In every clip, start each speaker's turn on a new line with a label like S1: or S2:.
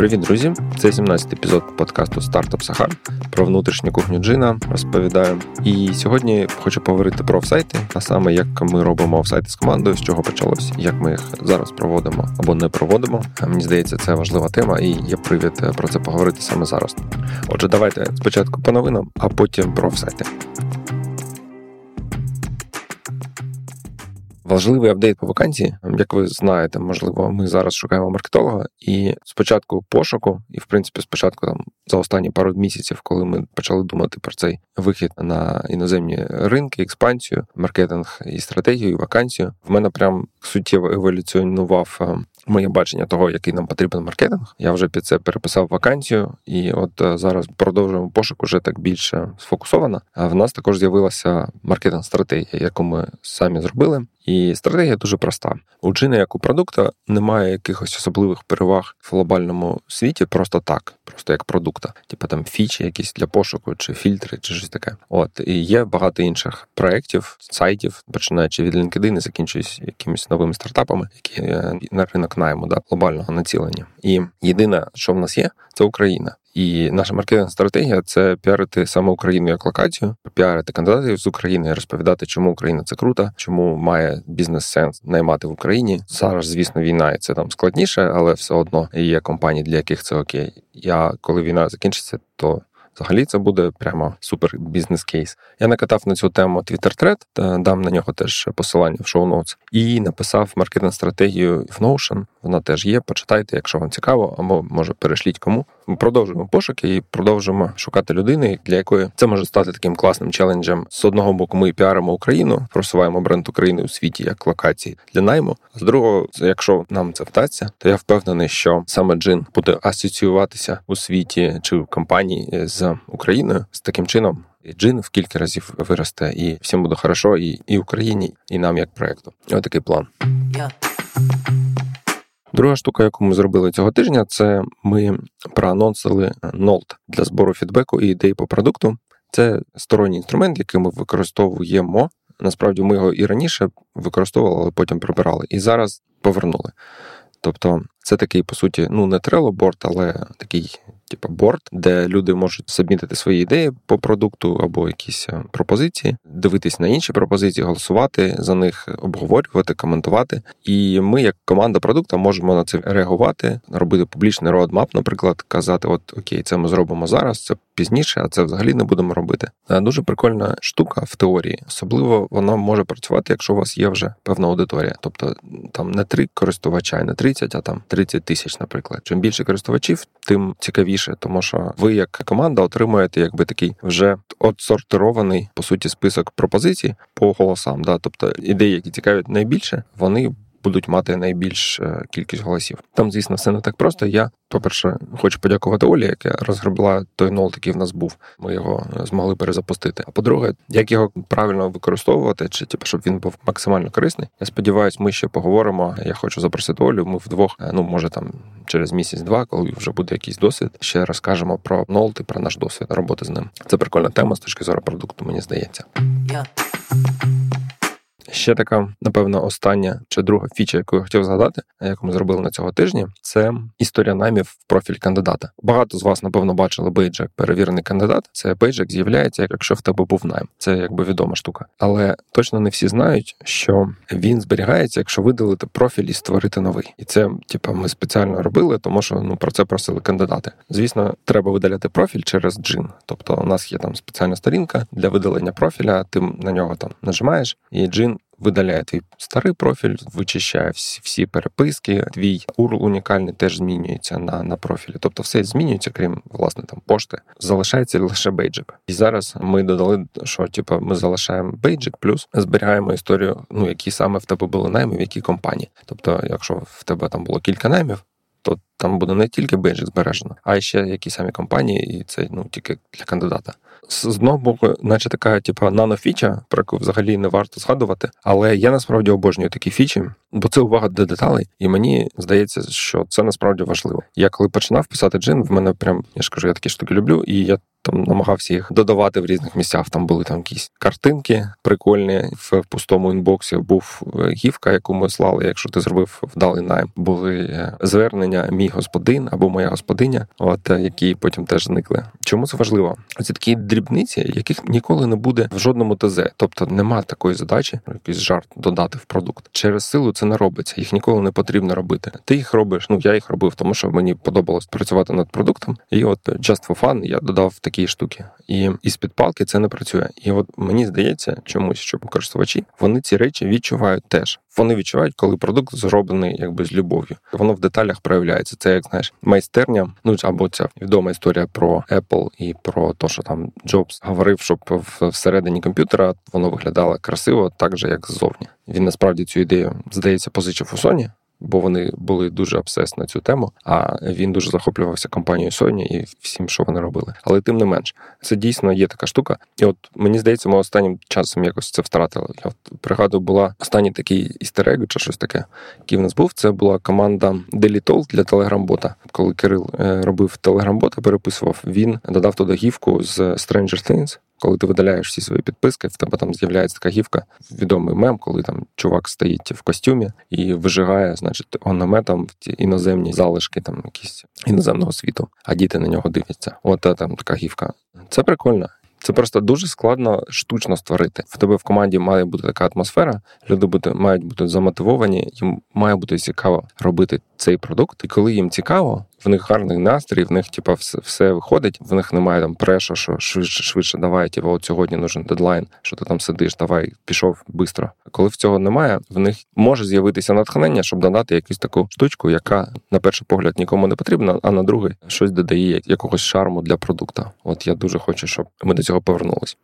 S1: Привіт, друзі! Це 17-й епізод подкасту Стартап Сахар про внутрішню кухню джина. Розповідаю. І сьогодні хочу поговорити про офсайти, а саме як ми робимо офсайти з командою, з чого почалось, як ми їх зараз проводимо або не проводимо. Мені здається, це важлива тема, і є привід про це поговорити саме зараз. Отже, давайте спочатку по новинам, а потім про офсайти. Важливий апдейт по вакансії, як ви знаєте, можливо, ми зараз шукаємо маркетолога, і спочатку пошуку, і в принципі, спочатку там за останні пару місяців, коли ми почали думати про цей вихід на іноземні ринки, експансію, маркетинг і стратегію, і вакансію, в мене прям суттєво еволюціонував е, моє бачення того, який нам потрібен маркетинг. Я вже під це переписав вакансію, і от е, зараз продовжуємо пошук уже так більше сфокусовано. А в нас також з'явилася маркетинг-стратегія, яку ми самі зробили. І стратегія дуже проста. У джина, як у продукта, немає якихось особливих переваг в глобальному світі, просто так, просто як продукта, типу там фічі, якісь для пошуку, чи фільтри, чи щось таке. От і є багато інших проєктів, сайтів, починаючи від LinkedIn і закінчуючи якимись новими стартапами, які на ринок найму да, глобального націлення. І єдине, що в нас є, це Україна. І наша маркетинг стратегія це піарити саме Україну як локацію, піарити кандидатів з України, розповідати, чому Україна це круто, чому має бізнес-сенс наймати в Україні. Зараз, звісно, війна і це там складніше, але все одно є компанії, для яких це окей. Я коли війна закінчиться, то Взагалі це буде прямо супер бізнес-кейс. Я накатав на цю тему Twitter-тред, дам на нього теж посилання в шоу ноутс і написав маркетинг стратегію в Notion. Вона теж є. Почитайте, якщо вам цікаво, або може перешліть кому. Продовжуємо пошуки і продовжуємо шукати людини, для якої це може стати таким класним челенджем. З одного боку, ми піаримо Україну, просуваємо бренд України у світі як локації для найму. З другого, якщо нам це вдасться, то я впевнений, що саме джин буде асоціюватися у світі чи в компанії з Україною з таким чином. І джин в кілька разів виросте, і всім буде хорошо, і і Україні, і нам як проекту. Ось такий план. Yeah. Друга штука, яку ми зробили цього тижня, це ми проанонсили Нолт для збору фідбеку і ідей по продукту. Це сторонній інструмент, який ми використовуємо. Насправді ми його і раніше використовували, але потім прибирали. І зараз повернули. Тобто, це такий, по суті, ну не трелоборд, але такий типу борт, де люди можуть сабмітити свої ідеї по продукту або якісь е, пропозиції, дивитись на інші пропозиції, голосувати за них, обговорювати, коментувати. І ми, як команда продукту, можемо на це реагувати, робити публічний роадмап, наприклад, казати: От окей, це ми зробимо зараз, це пізніше, а це взагалі не будемо робити. Е, дуже прикольна штука в теорії, особливо вона може працювати, якщо у вас є вже певна аудиторія, тобто там не три користувача, не 30, а там 30 тисяч, наприклад. Чим більше користувачів, тим цікавіше простіше, тому що ви, як команда, отримуєте якби такий вже отсортирований по суті список пропозицій по голосам. Да? Тобто ідеї, які цікавлять найбільше, вони будуть мати найбільш е, кількість голосів. Там, звісно, все не так просто. Я, по-перше, хочу подякувати Олі, яка розгребла той нол, який в нас був. Ми його е, змогли перезапустити. А по-друге, як його правильно використовувати, чи типу, щоб він був максимально корисний. Я сподіваюся, ми ще поговоримо. Я хочу запросити Олю. Ми вдвох, е, ну може там через місяць-два, коли вже буде якийсь досвід, ще розкажемо про нолт і про наш досвід роботи з ним. Це прикольна тема з точки зору продукту, мені здається. Yeah. Ще така, напевно, остання чи друга фіча, яку я хотів згадати, яку ми зробили на цього тижні, це історія наймів в профіль кандидата. Багато з вас, напевно, бачили бейджик перевірений кандидат. Це бейджик з'являється, якщо в тебе був найм. Це якби відома штука. Але точно не всі знають, що він зберігається, якщо видалити профіль і створити новий. І це, типу, ми спеціально робили, тому що ну про це просили кандидати. Звісно, треба видаляти профіль через джин. Тобто, у нас є там спеціальна сторінка для видалення профіля. Ти на нього там нажимаєш, і джин видаляє твій старий профіль, вичищає всі всі переписки. Твій URL унікальний теж змінюється на на профілі. Тобто все змінюється, крім власне там пошти. Залишається лише бейджик. І зараз ми додали, що типу, ми залишаємо бейджик, плюс зберігаємо історію, ну які саме в тебе були найми, в якій компанії. Тобто, якщо в тебе там було кілька наймів. То там буде не тільки бейджик збережено, а ще які самі компанії, і це ну тільки для кандидата з одного боку, наче така, типу, нанофіча, про яку взагалі не варто згадувати. Але я насправді обожнюю такі фічі, бо це увага до деталей, і мені здається, що це насправді важливо. Я коли починав писати джин, в мене прям я ж кажу, я такі штуки люблю, і я там намагався їх додавати в різних місцях. Там були там якісь картинки прикольні в пустому інбоксі. Був е, гівка, яку ми слали. Якщо ти зробив вдалий найм, були е, звернення, міф господин або моя господиня, от які потім теж зникли. Чому це важливо? Це такі дрібниці, яких ніколи не буде в жодному ТЗ. Тобто нема такої задачі, якийсь жарт додати в продукт. Через силу це не робиться. Їх ніколи не потрібно робити. Ти їх робиш. Ну я їх робив, тому що мені подобалось працювати над продуктом. І от just for fun я додав такі штуки. І із під палки це не працює. І от мені здається, чомусь, що користувачі вони ці речі відчувають теж. Вони відчувають, коли продукт зроблений якби з любов'ю. Воно в деталях проявляється. Це як знаєш, майстерня. Ну або ця відома історія про Apple і про те, що там Джобс говорив, щоб всередині комп'ютера воно виглядало красиво, так же як ззовні. Він насправді цю ідею здається позичив у Sony, бо вони були дуже обсес на цю тему. А він дуже захоплювався компанією Sony і всім, що вони робили. Але тим не менш, це дійсно є така штука. І от мені здається, ми останнім часом якось це втратили. Я от пригадую, була останній такий істерег чи щось таке, який в нас був. Це була команда Delitol для Telegram-бота. Коли Кирил е, робив Telegram-бота, переписував, він додав туди гівку з Stranger Things. Коли ти видаляєш всі свої підписки, в тебе там з'являється така гівка, відомий мем, коли там чувак стоїть в костюмі і вижигає, значить, онометом в ті іноземні залишки, там якісь іноземного світу, а діти на нього дивляться. От там така гівка. Це прикольно. Це просто дуже складно штучно створити. В тебе в команді має бути така атмосфера. Люди бути мають бути замотивовані, їм має бути цікаво робити цей продукт. І коли їм цікаво, в них гарний настрій, в них типа все все виходить. В них немає там преша, що швидше, швидше давай, типа, от сьогодні нужен дедлайн, що ти там сидиш, давай пішов швидко. Коли в цього немає, в них може з'явитися натхнення, щоб додати якусь таку штучку, яка на перший погляд нікому не потрібна, а на другий щось додає якогось шарму для продукту. От я дуже хочу, щоб ми до цього повернулись.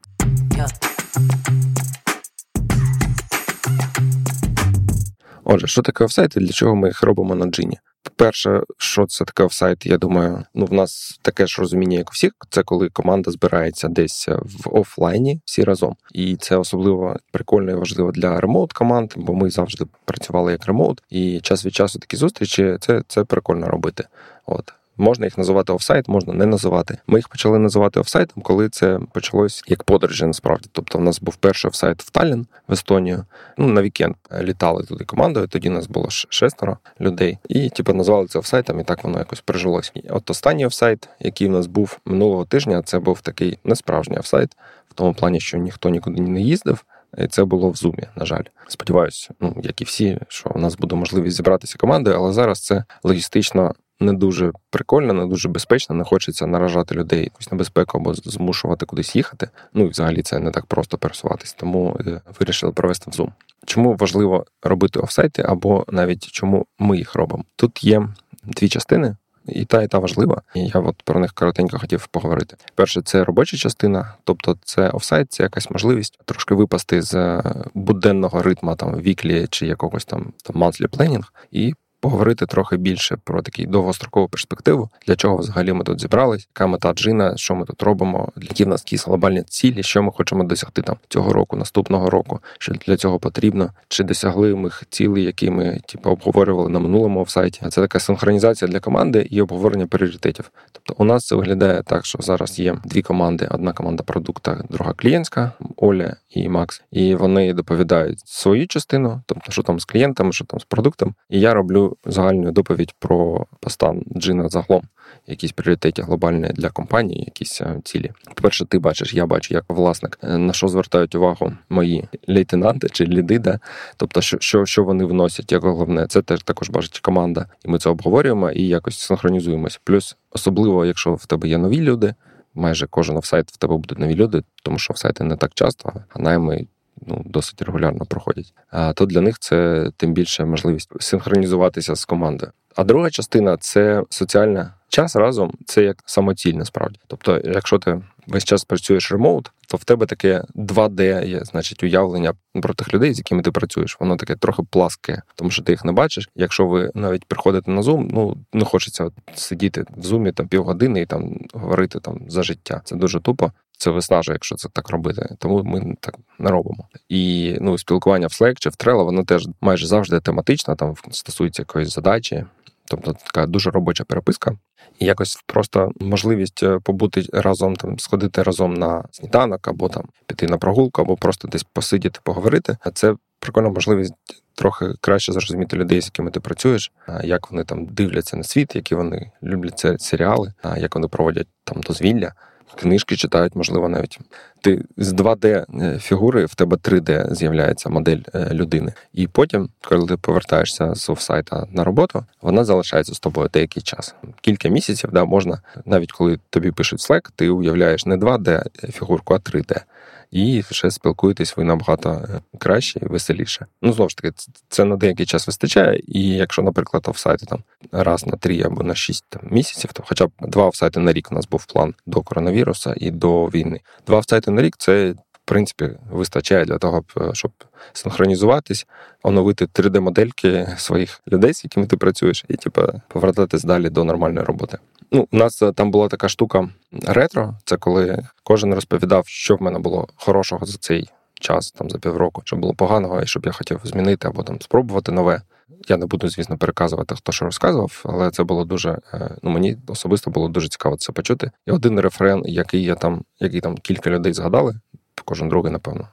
S1: Отже, що таке офсайт і для чого ми їх робимо на джині? Перше, що це таке офсайт, я думаю, ну в нас таке ж розуміння, як у всіх, це коли команда збирається десь в офлайні всі разом. І це особливо прикольно і важливо для ремоут команд, бо ми завжди працювали як ремоут, і час від часу такі зустрічі це, це прикольно робити. От. Можна їх називати офсайт, можна не називати. Ми їх почали називати офсайтом, коли це почалось як подорожі. Насправді, тобто, у нас був перший офсайт в Таллін, в Естонію. Ну на вікенд літали туди командою. Тоді нас було шестеро людей, і типу назвали це офсайтом, і так воно якось прижилось. От останній офсайт, який в нас був минулого тижня, це був такий несправжній офсайт, в тому плані, що ніхто нікуди не їздив. І Це було в зумі, на жаль. Сподіваюся, ну як і всі, що у нас буде можливість зібратися командою, але зараз це логістично не дуже прикольно, не дуже безпечно, не хочеться наражати людей якусь небезпеку або змушувати кудись їхати. Ну і взагалі це не так просто пересуватись, тому е, вирішили провести в Zoom. Чому важливо робити офсайти, або навіть чому ми їх робимо? Тут є дві частини. І та, і та важлива, і я от про них коротенько хотів поговорити. Перше, це робоча частина, тобто це офсайт, це якась можливість трошки випасти з е, буденного ритму там віклі чи якогось там там monthly planning і поговорити трохи більше про таку довгострокову перспективу, для чого взагалі ми тут зібрались, яка мета джина, що ми тут робимо, які в нас якісь глобальні цілі, що ми хочемо досягти там цього року, наступного року, що для цього потрібно, чи досягли ми цілі, які ми типу, обговорювали на минулому офсайті. Це така синхронізація для команди і обговорення пріоритетів. Тобто, у нас це виглядає так, що зараз є дві команди: одна команда продукта, друга клієнтська, Оля і Макс, і вони доповідають свою частину, тобто що там з клієнтами, що там з продуктом, і я роблю загальну доповідь про постан джина загалом, якісь пріоритети глобальні для компанії, якісь е, цілі. По-перше, ти бачиш, я бачу, як власник е, на що звертають увагу мої лейтенанти чи ліди, да? тобто, що що, що вони вносять, як головне, це теж також бачить команда, і ми це обговорюємо і якось синхронізуємося. Плюс особливо, якщо в тебе є нові люди. Майже кожен офсайт в тебе будуть нові люди, тому що офсайти не так часто, а найми ну, досить регулярно проходять. А то для них це тим більше можливість синхронізуватися з командою. А друга частина це соціальна час разом, це як самоціль, насправді. Тобто, якщо ти весь час працюєш ремоут, то в тебе таке 2D є, значить, уявлення про тих людей, з якими ти працюєш. Воно таке трохи пласке, тому що ти їх не бачиш. Якщо ви навіть приходите на Zoom, ну не хочеться сидіти в зумі там півгодини і там говорити там за життя. Це дуже тупо. Це виснажує, якщо це так робити. Тому ми так не робимо. І ну, спілкування в Slack чи в Trello, воно теж майже завжди тематично, там стосується якоїсь задачі. Тобто така дуже робоча переписка, і якось просто можливість е, побути разом, там сходити разом на сніданок, або там піти на прогулку, або просто десь посидіти, поговорити. Це прикольна можливість трохи краще зрозуміти людей, з якими ти працюєш, як вони там дивляться на світ, які вони люблять серіали, як вони проводять там дозвілля книжки читають, можливо, навіть ти з 2D е, фігури в тебе 3D з'являється модель е, людини. І потім, коли ти повертаєшся з офсайта на роботу, вона залишається з тобою деякий час. Кілька місяців да, можна, навіть коли тобі пишуть Slack, ти уявляєш не 2D фігурку, а 3D і ще спілкуєтесь ви набагато е, краще і веселіше. Ну знову ж таки, це на деякий час вистачає. І якщо, наприклад, офсайти там раз на три або на шість там, місяців, то хоча б два офсайти на рік у нас був план до коронавіруса і до війни. Два офсайти на рік це. Принципі, вистачає для того, е, щоб синхронізуватись, оновити 3D-модельки своїх людей, з якими ти працюєш, і типу, повертатись далі до нормальної роботи. Ну, у нас е, там була така штука ретро. Це коли кожен розповідав, що в мене було хорошого за цей час, там за півроку, що було поганого, і щоб я хотів змінити або там спробувати нове. Я не буду, звісно, переказувати, хто що розказував, але це було дуже. Е, ну мені особисто було дуже цікаво це почути. І один рефрен, який я там, який там кілька людей згадали, кожен другий, напевно,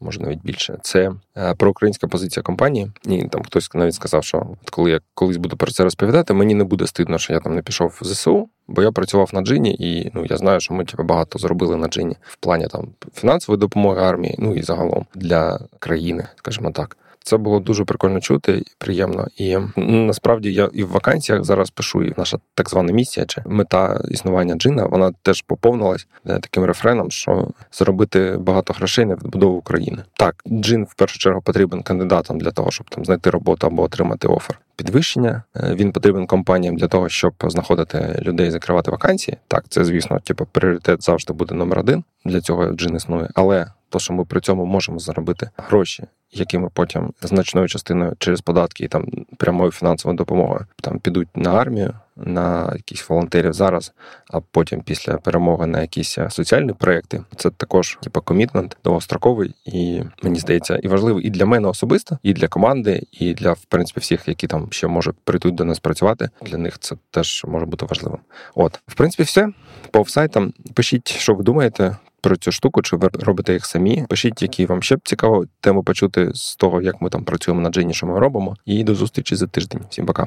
S1: може навіть більше. Це е, проукраїнська позиція компанії. І там хтось навіть сказав, що от коли я колись буду про це розповідати, мені не буде стидно, що я там не пішов в ЗСУ, бо я працював на джині, і ну я знаю, що ми типу, багато зробили на джині в плані там фінансової допомоги армії, ну і загалом для країни, скажімо так. Це було дуже прикольно чути і приємно. І насправді я і в вакансіях зараз пишу, і наша так звана місія чи мета існування джина, вона теж поповнилась е, таким рефреном, що зробити багато грошей на відбудову України. Так, джин в першу чергу потрібен кандидатам для того, щоб там знайти роботу або отримати офер. Підвищення е, він потрібен компаніям для того, щоб знаходити людей, закривати вакансії. Так, це звісно, типу, пріоритет завжди буде номер один. Для цього джин існує, але то, що ми при цьому можемо заробити гроші які ми потім значною частиною через податки і там прямою фінансовою допомогою там підуть на армію, на якісь волонтерів зараз, а потім після перемоги на якісь е, соціальні проекти. Це також типу, комітмент довгостроковий, і мені здається, і важливий і для мене особисто, і для команди, і для в принципі всіх, які там ще може прийдуть до нас працювати. Для них це теж може бути важливим. От, в принципі, все по офсайтам. Пишіть, що ви думаєте про цю штуку, чи ви робите їх самі. Пишіть, які вам ще б цікаво тему почути з того, як ми там працюємо на джині, що ми робимо. І до зустрічі за тиждень. Всім пока.